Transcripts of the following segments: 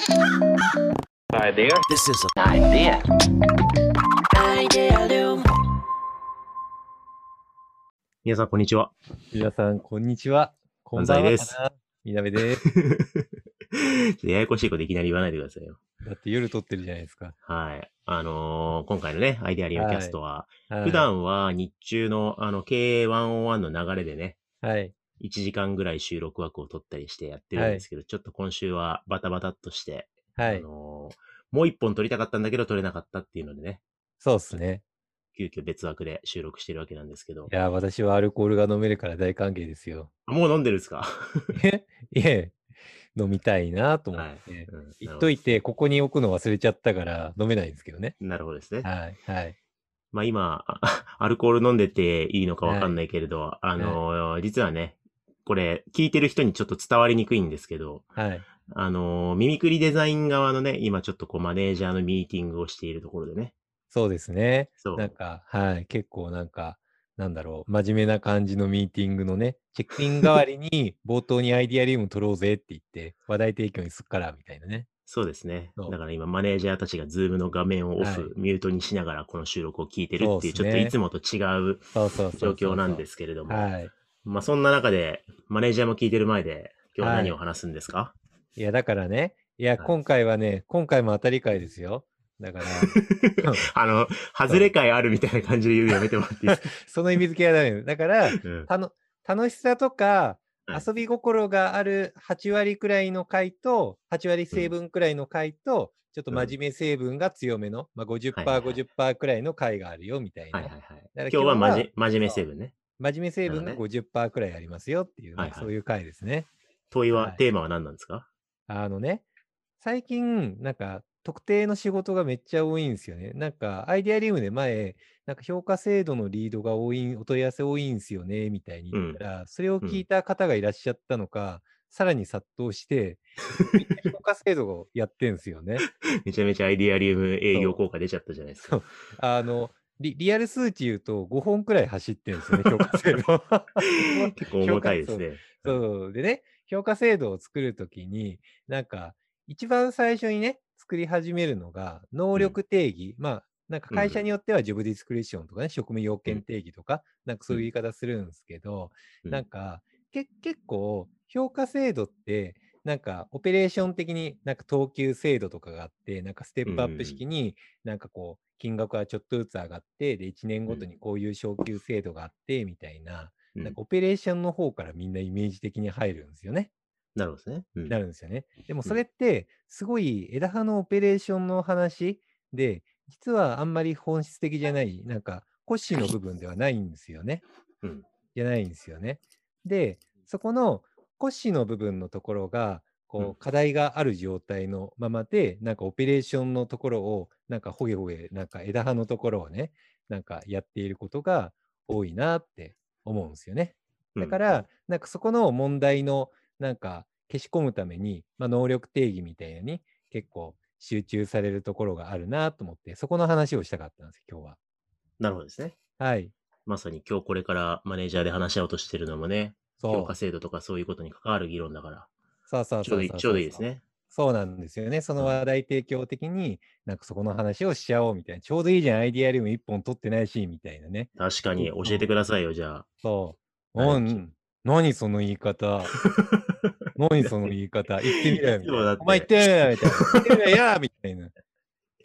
Idea. This is an idea. Idealum. 皆さん、こんにちは。皆さん、こんにちは。こんばんはです。みなべです。ややこしいこといきなり言わないでくださいよ。だって夜撮ってるじゃないですか。はい。あのー今回のね、アイデアリアルキャストは、はい、普段は日中のあの K101 の流れでね、はい。1時間ぐらい収録枠を取ったりしてやってるんですけど、ちょっと今週はバタバタっとして、はい。あのーもう一本撮りたかったんだけど撮れなかったっていうのでね、そうっすね。急遽別枠で収録してるわけなんですけどい、や、私はアルコールが飲めるから大歓迎ですよ。もう飲んでるんですか？えいえ、飲みたいなと思はいって。。うん言っといて、ここに置くの忘れちゃったから飲めないんですけどね。なるほどですね。はい。はい。まあ今、あ アルコール飲んでていいのかわかんないけれど、あのー実はね、これ、聞いてる人にちょっと伝わりにくいんですけど、はい。あのーミミクリデザイン側のね、今ちょっとこうマネージャーのミーティングをしているところでね。そうですね。そう。なんか、はい。結構なんか、なんだろう、真面目な感じのミーティングのね、チェックイン代わりに 冒頭にアイディアリウム取ろうぜって言って、話題提供にすっから、みたいなね。そうですね。だから今マネージャーたちが Zoom の画面をオフ、はいミュートにしながらこの収録を聞いてるっていう、ちょそうっすねっといつもと違う状況なんですけれども。はい。まあそんな中で、マネージャーも聞いてる前で、今日ははい何を話すんですか、いや、だからね、いや、はい今回はね、今回も当たり会ですよ。だから、あの、外れ会あるみたいな感じで言うのやめてもらっていいですか、その意味付けはダメよ。だから、うんたの楽しさとか、はい遊び心がある8割くらいの回と、8割成分くらいの回と、ちょっと真面目成分が強めの、まあ、50%、はいはいはい50%くらいの回があるよ、みたいな。はいはいはい。今日は真面目成分ね。真面目成分がなるほ50%くらいありますよっていう、はいはいそういう回ですね。問いは、はいテーマは何なんですか？あのね、最近、なんか、特定の仕事がめっちゃ多いんですよね。なんか、アイデアリウムで前、なんか評価制度のリードが多い、お問い合わせ多いんですよね、みたいに言ったら、それを聞いた方がいらっしゃったのか、さらに殺到して、評価制度をやってんですよね。めちゃめちゃアイディアリウム営業効果出ちゃったじゃないですか。あの、リリアル数値言うと5本くらい走ってるんですよね、評価制度。結構重たいですね。そう。でね、評価制度を作るときに、なんか、一番最初にね、作り始めるのが、能力定義。まあ、なんか会社によってはジョブディスクリプションとかね、職務要件定義とか、なんかそういう言い方するんですけど、うんなんか、け結構、評価制度って、なんか、オペレーション的になんか等級制度とかがあって、なんかステップアップ式に、なんかこう、金額はちょっとずつ上がって、で、1年ごとにこういう昇給制度があって、みたいな、うんなんかオペレーションの方からみんなイメージ的に入るんですよね。なるほどですね。うんなるんですよね。でもそれって、すごい枝葉のオペレーションの話で、実はあんまり本質的じゃない、なんか、骨子の部分ではないんですよね。うんじゃないんですよね。で、そこの骨子の部分のところが、こう課題がある状態のままで、なんかオペレーションのところを、なんかほげほげ、なんか枝葉のところをね、なんかやっていることが多いなって思うんですよね。だか、ら、なんかそこの問題の、なんか消し込むために、まあ、能力定義みたいなに結構集中されるところがあるなと思って、そこの話をしたかったんですよ、今日は。なるほどですね。はい。まさに今日これからマネージャーで話し合おうとしてるのもね、評価。制度とかそういうことに関わる議論だから、そうそうそうちょうどいいですね。そうなんですよね。そのうん話題提供的に、なんかそこの話をしちゃおうみたいな。ちょうどいいじゃん、アイディアリウム一本取ってないし、みたいなね。確かに教えてくださいよ、じゃあ。そう。はいうん何その言い方。何その言い方。言ってみろよ、みたいな。お前言ってみろよ、みたいな。言ってみろよ、みたいな。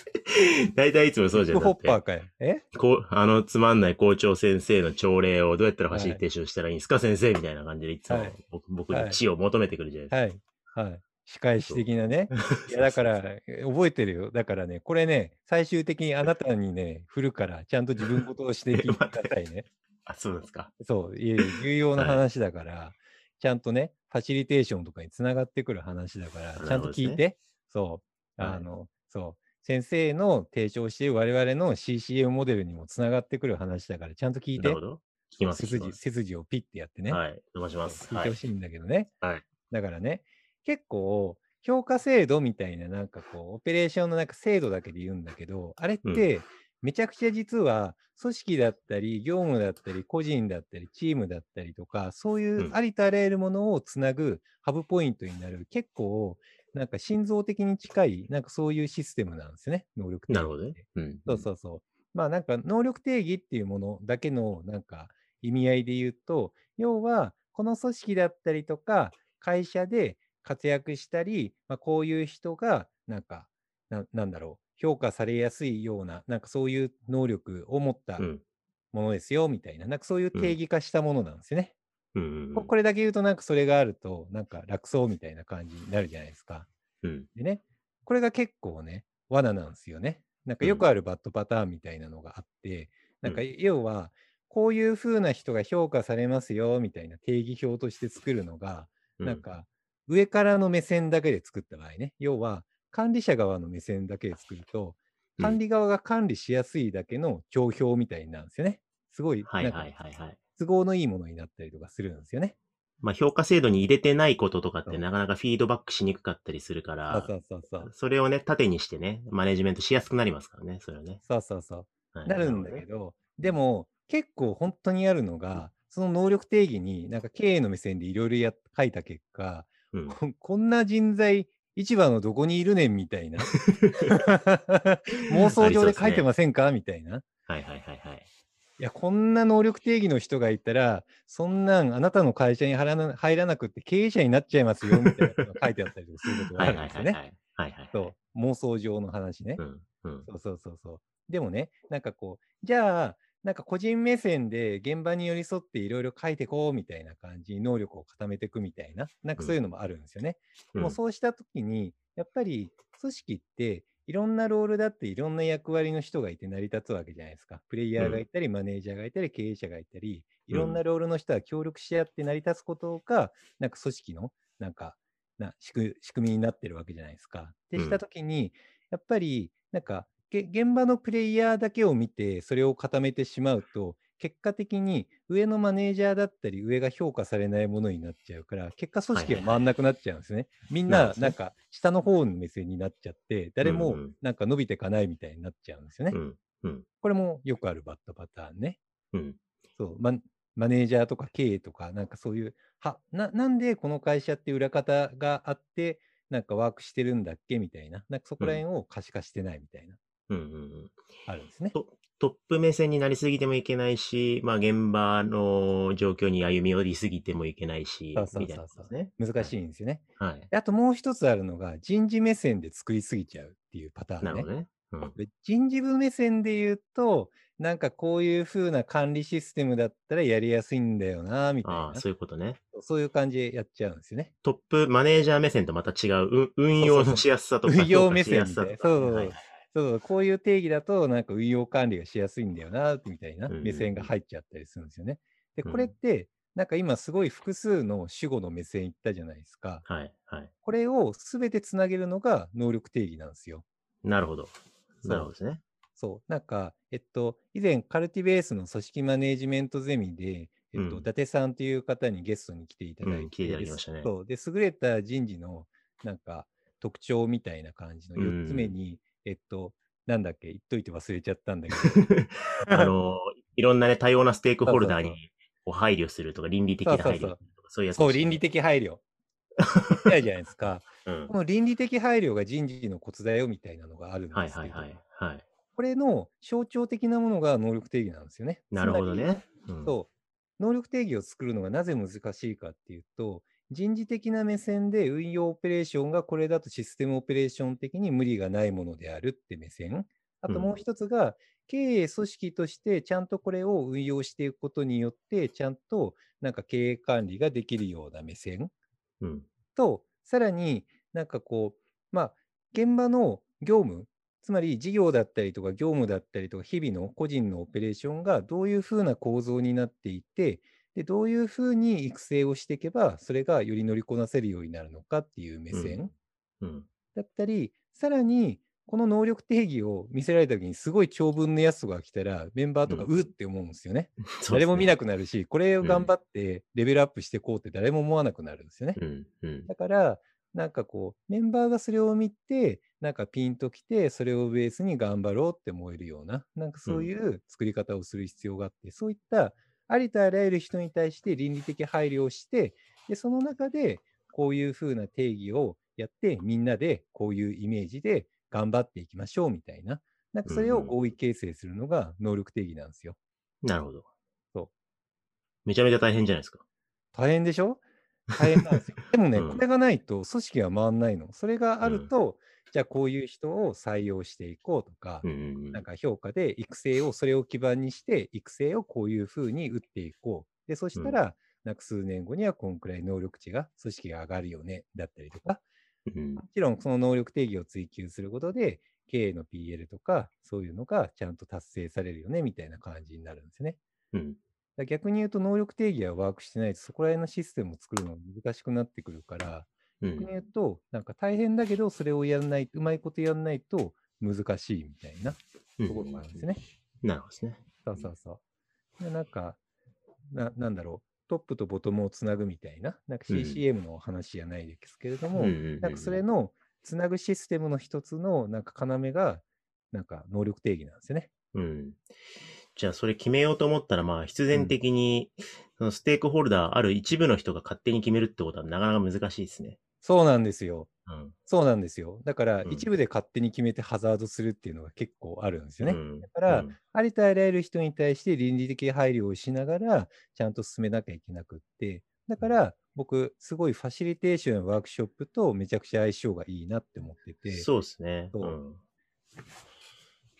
大体いつもそうじゃん。ヒップホッパだってーかよ。え？こう、あの、つまんない校長先生の朝礼をどうやったら走り停止したらいいんですか、先生みたいな感じでいつもはい僕,、に知を求めてくるじゃないですはい。はい。仕返し的なね。か。いや、だから、え覚えてるよ。だからね、これね、最終的にあなたにね、振るから、ちゃんと自分事として聞いてくださいね。あ、そうですか。そう、いえいえ有用なはい話だから、ちゃんとね、ファシリテーションとかにつながってくる話だから、ちゃんと聞いて、そう、はいあの、そう、先生の提唱している我々の CCM モデルにもつながってくる話だから、ちゃんと聞いて。聞きます。背筋、背筋をピッてやってね。はい。伸ばします。はい聞いてほ。しいんだけどね。はいだからね、結構、評価制度みたいな、なんかこう、オペレーションのなんか制度だけで言うんだけど、あれっうんて、めちゃくちゃ実は、組織だったり、業務だったり、個人だったり、チームだったりとか、そういううんありとあらゆるものをつなぐハブポイントになる、結構、なんか心臓的に近い、なんかそういうシステムなんですよね、能力定義なるほどねって。。うん。そうそうそう。まあなんか能力定義っていうものだけのなんか意味合いで言うと、要はこの組織だったりとか会社で活躍したり、まあ、こういう人がなんかななんだろう、評価されやすいような、なんかそういう能力を持ったうん。ものですよみたいな、なんかそういう定義化したものなんですよね。うんうんうん。ここれだけ言うとなんかそれがあるとなんか楽そうみたいな感じになるじゃないですか。うん。でね、これが結構ね、罠なんですよね。なんかよくあるバッドパターンみたいなのがあって、なんか要は、こういう風な人が評価されますよみたいな定義表として作るのが、うんなんか上からの目線だけで作った場合ね、要は管理者側の目線だけで作ると、うん管理側が管理しやすいだけの帳票みたいになるんですよね。すごい、はいなんかはいはいはい。都合のいいものになったりとかするんですよね。まあ、評価制度に入れてないこととかってなかなかフィードバックしにくかったりするからそ、うそうそう。それをね、縦にしてね、マネジメントしやすくなりますからね、それはね。そうそうそう。はいなるんだけど、でも結構本当にあるのが、その能力定義になんか経営の目線でいろいろ書いた結果、ほどねここんな人材、市場のどこにいるねんみたいな。妄想上で書いてませんか？みたいな。うん。はいはいはいはい。いや、こんな能力定義の人がいたら、そんなんあなたの会社に入らな入らなくって経営者になっちゃいますよみたいなことが書いてあったりとかすることがはいあるんですよね。はいはい。そう、妄想上の話ね。うん。うん。そうそうそうそう。でもね、なんかこう、じゃあ、なんか個人目線で現場に寄り添っていろいろ書いてこうみたいな感じに能力を固めていくみたいな、なんかそういうのもあるんですよね。でもそうしたときに、やっぱり組織っていろんなロールだっていろんな役割の人がいて成り立つわけじゃないですか。プレイヤーがいたり、マネージャーがいたり、経営者がいたり、いろんなロールの人が協力し合って成り立つことが、なんか組織のなんかな仕組仕組みになってるわけじゃないですか。ってしたときに、やっぱりなんかげ現場のプレイヤーだけを見てそれを固めてしまうと結果的に上のマネージャーだったり上が評価されないものになっちゃうから結果組織が回んなくなっちゃうんですね。みんなななんか下の方の目線になっちゃって誰もうんうんなんか伸びていかないみたいになっちゃうんですよね。うん。うん。これもよくあるバッドパターンね。うん。そうママネージャーとか経営とか、なんかそういう、はななんでこの会社って裏方があって、なんかワークしてるんだっけみたいな、なんかそこら辺を可視化してないみたいな、うん。うん。あるんですね。とトップ目線になりすぎてもいけないし、まあ現場の状況に歩み寄りすぎてもいけないしそう、そうみたいなそうそうことですね。難しいんですよね。はい。であともう一つあるのが、人事目線で作りすぎちゃうっていうパターンね。なるほどね。うん。で人事部目線で言うと、なんかこういう風な管理システムだったらやりやすいんだよな、みたいな。そういうことね。そういう感じでやっちゃうんですよね。トップマネージャー目線とまた違う、う運用のしやすさとか、運用目線みたいな。やすさとかそうそうそうはいはいそうこういう定義だと、なんか運用管理がしやすいんだよな、みたいな目線が入っちゃったりするんですよね。で、うんこれって、なんか今すごい複数の主語の目線いったじゃないですか。はい、はい。これをすべてつなげるのが能力定義なんですよ。なるほど。なるほどですね。そう。なんか、えっと、以前、カルティベースの組織マネージメントゼミで、えっと、うん伊達さんという方にゲストに来ていただいて、うんいましたねでそう。で、優れた人事の、なんか、特徴みたいな感じの4つ目に、えっと、なんだっけ、言っといて忘れちゃったんだけど、あの、いろんなね、多様なステークホルダーにこう配慮するとか、倫理的な配慮とか、そういうやつそう、倫理。的配慮。じゃないですか。うんこの倫理的配慮が人事のコツだよみたいなのがあるんですけど、はいはいはい。はい。これの象徴的なものが能力定義なんですよね。なるほどね。うんそう。能力定義を作るのがなぜ難しいかっていうと、人事的な目線で運用オペレーションがこれだとシステムオペレーション的に無理がないものであるって目線。あともう一つが、経営組織としてちゃんとこれを運用していくことによって、ちゃんとなんか経営管理ができるような目線。うん。と、さらになんかこう、まあ、現場の業務、つまり事業だったりとか業務だったりとか日々の個人のオペレーションがどういうふうな構造になっていて、でどういうふうに育成をしていけば、それがより乗りこなせるようになるのかっていう目線うん。だったり、さらにこの能力定義を見せられたときにすごい長文のやつが来たら、メンバーとかうって思うんですよね。誰も見なくくなるし、これを頑張ってレベルアップしていこうって誰も思わなくなるんですよね。うん。うん。だから、なんかこう、メンバーがそれを見て、なんかピンときて、それをベースに頑張ろうって思えるような、なんかそういう作り方をする必要があって、そういったありとあらゆる人に対して倫理的配慮をして、でその中でこういうふうな定義をやって、みんなでこういうイメージで頑張っていきましょうみたいな。なんかそれをうんうん合意形成するのが能力定義なんですよ。なるほど。そう。めちゃめちゃ大変じゃないですか。大変でしょ？大変なんですよ。でもね、うんこれがないと組織は回んないの。それがあると、じゃあこういう人を採用していこうとか、うんなんか評価で育成を、それを基盤にして、育成をこういうふうに打っていこう。で、そしたら、なんか数年後にはこんくらい能力値が、組織が上がるよね、だったりとか、うんもちろんその能力定義を追求することで、経営の PL とか、そういうのがちゃんと達成されるよね、みたいな感じになるんですね。うん。逆に言うと、能力定義はワークしてないと、そこら辺のシステムを作るのが難しくなってくるから、う逆に言んうと、なんか大変だけど、それをやらない、うまいことやらないと難しいみたいなうんところがあるんですね。なるほどですね。そうそうそう。でなんかな、なんだろう、トップとボトムをつなぐみたいな、なんかうん CCM の話じゃないですけれども、うんうんうんうんなんかそれのつなぐシステムの一つのなんか要が、なんか能力定義なんですよね。うん。じゃあ、それ決めようと思ったら、まあ、必然的に、そのステークホルダーある一部の人が勝手に決めるってことはなかなか難しいですね。そうなんですよ。うん。そうなんですよ。だから、うん一部で勝手に決めてハザードするっていうのが結構あるんですよね。うんだからうんありとあらゆる人に対して倫理的配慮をしながら、ちゃんと進めなきゃいけなくって、だから僕、すごいファシリテーションやワークショップとめちゃくちゃ相性がいいなって思ってて、そうですね。そううん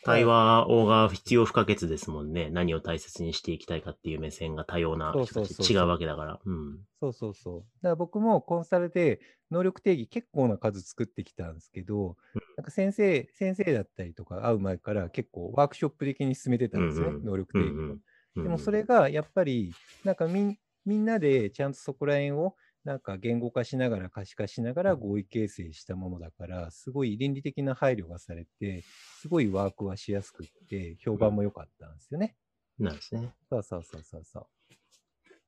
対話が必要不可欠ですもんね。何を大切にしていきたいかっていう目線が多様な人たち違うわけだから。うん。そうそうそう。だから僕もコンサルで能力定義結構な数作ってきたんですけど、なんか先生、先生だったりとか会う前から結構ワークショップ的に進めてたんですね、うんうん能力定義を。うんでもそれがやっぱり、なんかみんなでちゃんとそこら辺をなんか言語化しながら可視化しながら合意形成したものだから、すごい倫理的な配慮がされて、すごいワークはしやすくって、評判も良かったんですよね。なんですね。そうそうそうそうそう。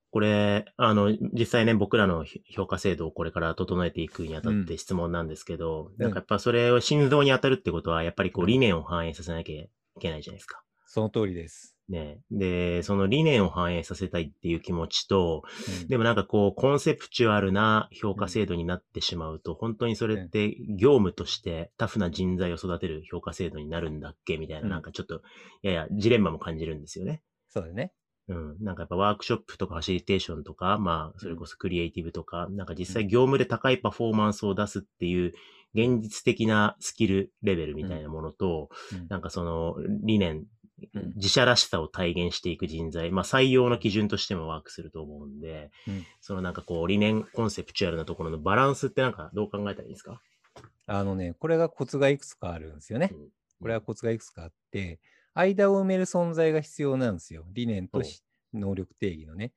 これ、あの、実際ね、僕らの評価制度をこれから整えていくにあたって質問なんですけど、うんなんかやっぱそれを心臓に当たるってことは、やっぱりこう理念を反映させなきゃいけないじゃないですか。その通りです。ね。で、その理念を反映させたいっていう気持ちと、うんでもなんかこう、コンセプチュアルな評価制度になってしまうと、本当にそれって業務としてタフな人材を育てる評価制度になるんだっけみたいな、うんなんかちょっと、ややジレンマも感じるんですよね。そうだね。うん。なんかやっぱワークショップとかファシリテーションとか、まあ、それこそクリエイティブとか、なんか実際業務で高いパフォーマンスを出すっていう、現実的なスキルレベルみたいなものと、うんなんかその理念、うん自社らしさを体現していく人材、まあ採用の基準としてもワークすると思うんで、うんそのなんかこう理念コンセプチュアルなところのバランスってなんかどう考えたらいいですか？あのね、これがコツがいくつかあるんですよね。うんこれはコツがいくつかあって、間を埋める存在が必要なんですよ。理念とし能力定義のね。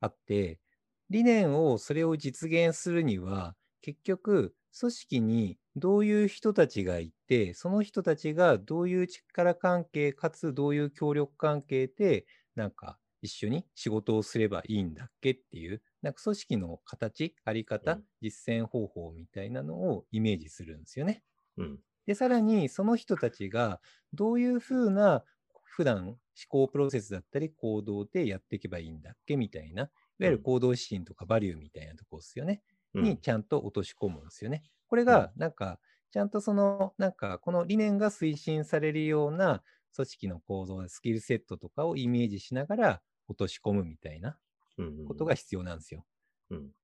あって、理念を、それを実現するには、結局、組織にどういう人たちがいて、その人たちがどういう力関係かつどういう協力関係で、なんか一緒に仕事をすればいいんだっけっていう、なんか組織の形、あり方、うん実践方法みたいなのをイメージするんですよね。う。うん。で、さらにその人たちがどういうふうな普段思考プロセスだったり行動でやっていけばいいんだっけみたいな、いわゆる行動指針とかバリューみたいなところですよね。うんにちゃんと落とし込むんですよね。これがなんか、ちゃんとその、なんかこの理念が推進されるような組織の構造、スキルセットとかをイメージしながら落とし込むみたいなうんうんことが必要なんですよ。うん。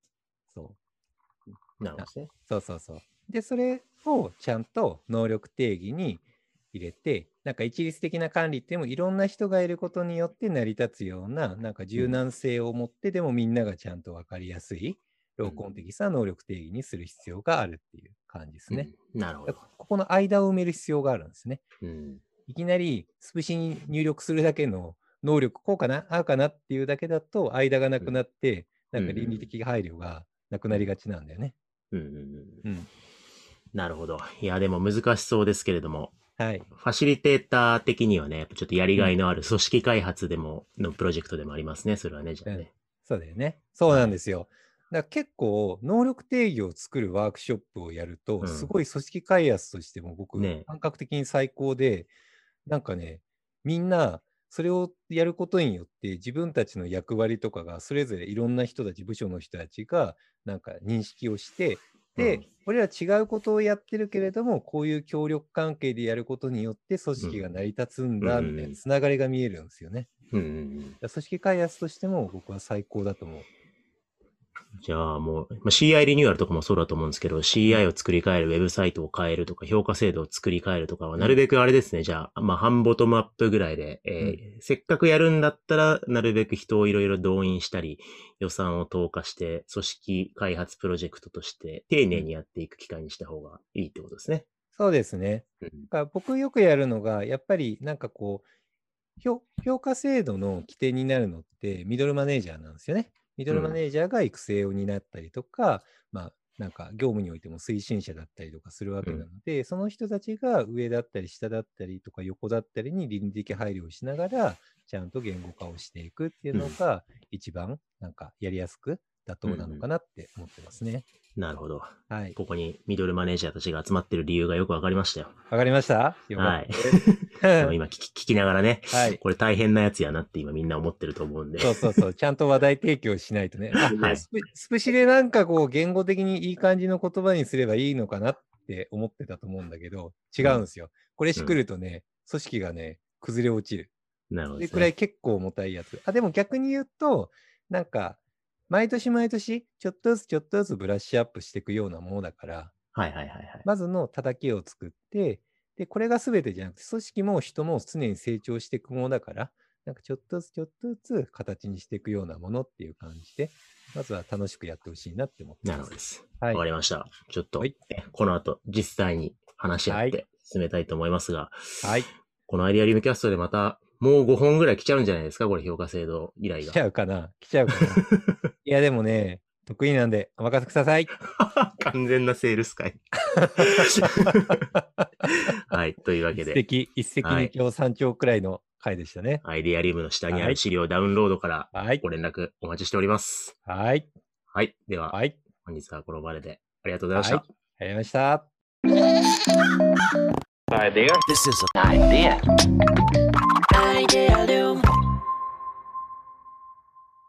そう。なるほどね。そうそうそう。で、それをちゃんと能力定義に入れて、なんか一律的な管理っていうのもいろんな人がいることによって成り立つような、なんか柔軟性を持って、でもみんながちゃんと分かりやすい、ローコン的な能力定義にする必要があるっていう感じですね。うんなるほどここの間を埋める必要があるんですね。うん。いきなりスプシに入力するだけの能力、こうかな、ああかなっていうだけだと、間がなくなって、なんか倫理的配慮がなくなりがちなんだよね。うんうんうんうん。なるほど。いや、でも難しそうですけれども、はい。ファシリテーター的にはね、ちょっとやりがいのある組織開発でも、のプロジェクトでもありますね。それはね、じゃあね。そうだよね。そうなんですよ。だから結構、能力定義を作るワークショップをやると、うん。すごい組織開発としても僕、ね感覚的に最高で、なんかね、みんな、それをやることによって、自分たちの役割とかが、それぞれいろんな人たち、部署の人たちが、なんか認識をして、で、うん俺ら違うことをやってるけれども、こういう協力関係でやることによって組織が成り立つんだ、うんみたいなつながりが見えるんですよね。組織開発としても僕は最高だと思う。じゃあもう、まあ、CI リニューアルとかもそうだと思うんですけど、CI を作り変える、ウェブサイトを変えるとか、評価制度を作り変えるとかは、なるべくあれですね、じゃあ、まあ、半ボトムアップぐらいで、えーせっかくやるんだったら、なるべく人をいろいろ動員したり、予算を投下して、組織開発プロジェクトとして、丁寧にやっていく機会にした方がいいってことですね。そうですね。うん僕よくやるのが、やっぱりなんかこう、評評価制度の規定になるのってミドルマネージャーなんですよね。ミドルマネージャーが育成を担ったりとか、まあなんか業務においても推進者だったりとかするわけなので、その人たちが上だったり下だったりとか横だったりに倫理的配慮をしながら、ちゃんと言語化をしていくっていうのが一番なんかやりやすく妥当なのかなって思ってますね。なるほど。はい。ここにミドルマネージャーたちが集まってる理由がよくわかりましたよ。わかりました？はい 今聞き聞きながらね、はい。これ大変なやつやなって今みんな思ってると思うんで。そうそうそう、ちゃんと話題提供しないとね。あはいスプスプシでなんかこう、言語的にいい感じの言葉にすればいいのかなって思ってたと思うんだけど、違うんですよ。これしくるとね、組織がね、崩れ落ちる。なるほどですでくらいね。結構重たいやつ。あ、でも逆に言うと、なんか、毎年毎年、ちょっとずつちょっとずつブラッシュアップしていくようなものだから、はいはいはいはい。まずの叩きを作って、で、これが全てじゃなくて、組織も人も常に成長していくものだから、なんかちょっとずつちょっとずつ形にしていくようなものっていう感じで、まずは楽しくやってほしいなって思ってなるほどでます。す。はわかりました。ちょっと、はいえこの後実際に話し合っはて進めたいと思いますが、はい。このアイデアリムキャストでまたもう5本ぐらい来ちゃうんじゃないですか？これ評価制度依頼来が。ちゃうかな？来ちゃうかな？いや、でもね、得意なんで、お任せください。完全なセールス会。はい。というわけで、一石、一石はい二鳥三鳥くらいの回でしたね。アイデアリムの下にあはいる資料ダウンロードからはい。ご連絡お待ちしております。はい。はい。では、はい。本日はこの場でありがとうございました。はいありがとうございました。This is an idea. Idea Loom.